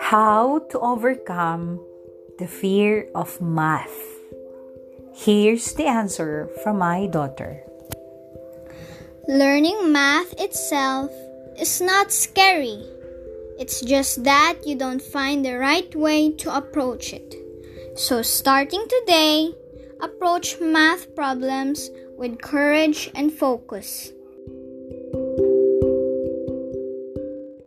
How to overcome the fear of math. Here's the answer from my daughter. Learning math itself is not scary. It's just that you don't find the right way to approach it. So, starting today, approach math problems with courage and focus.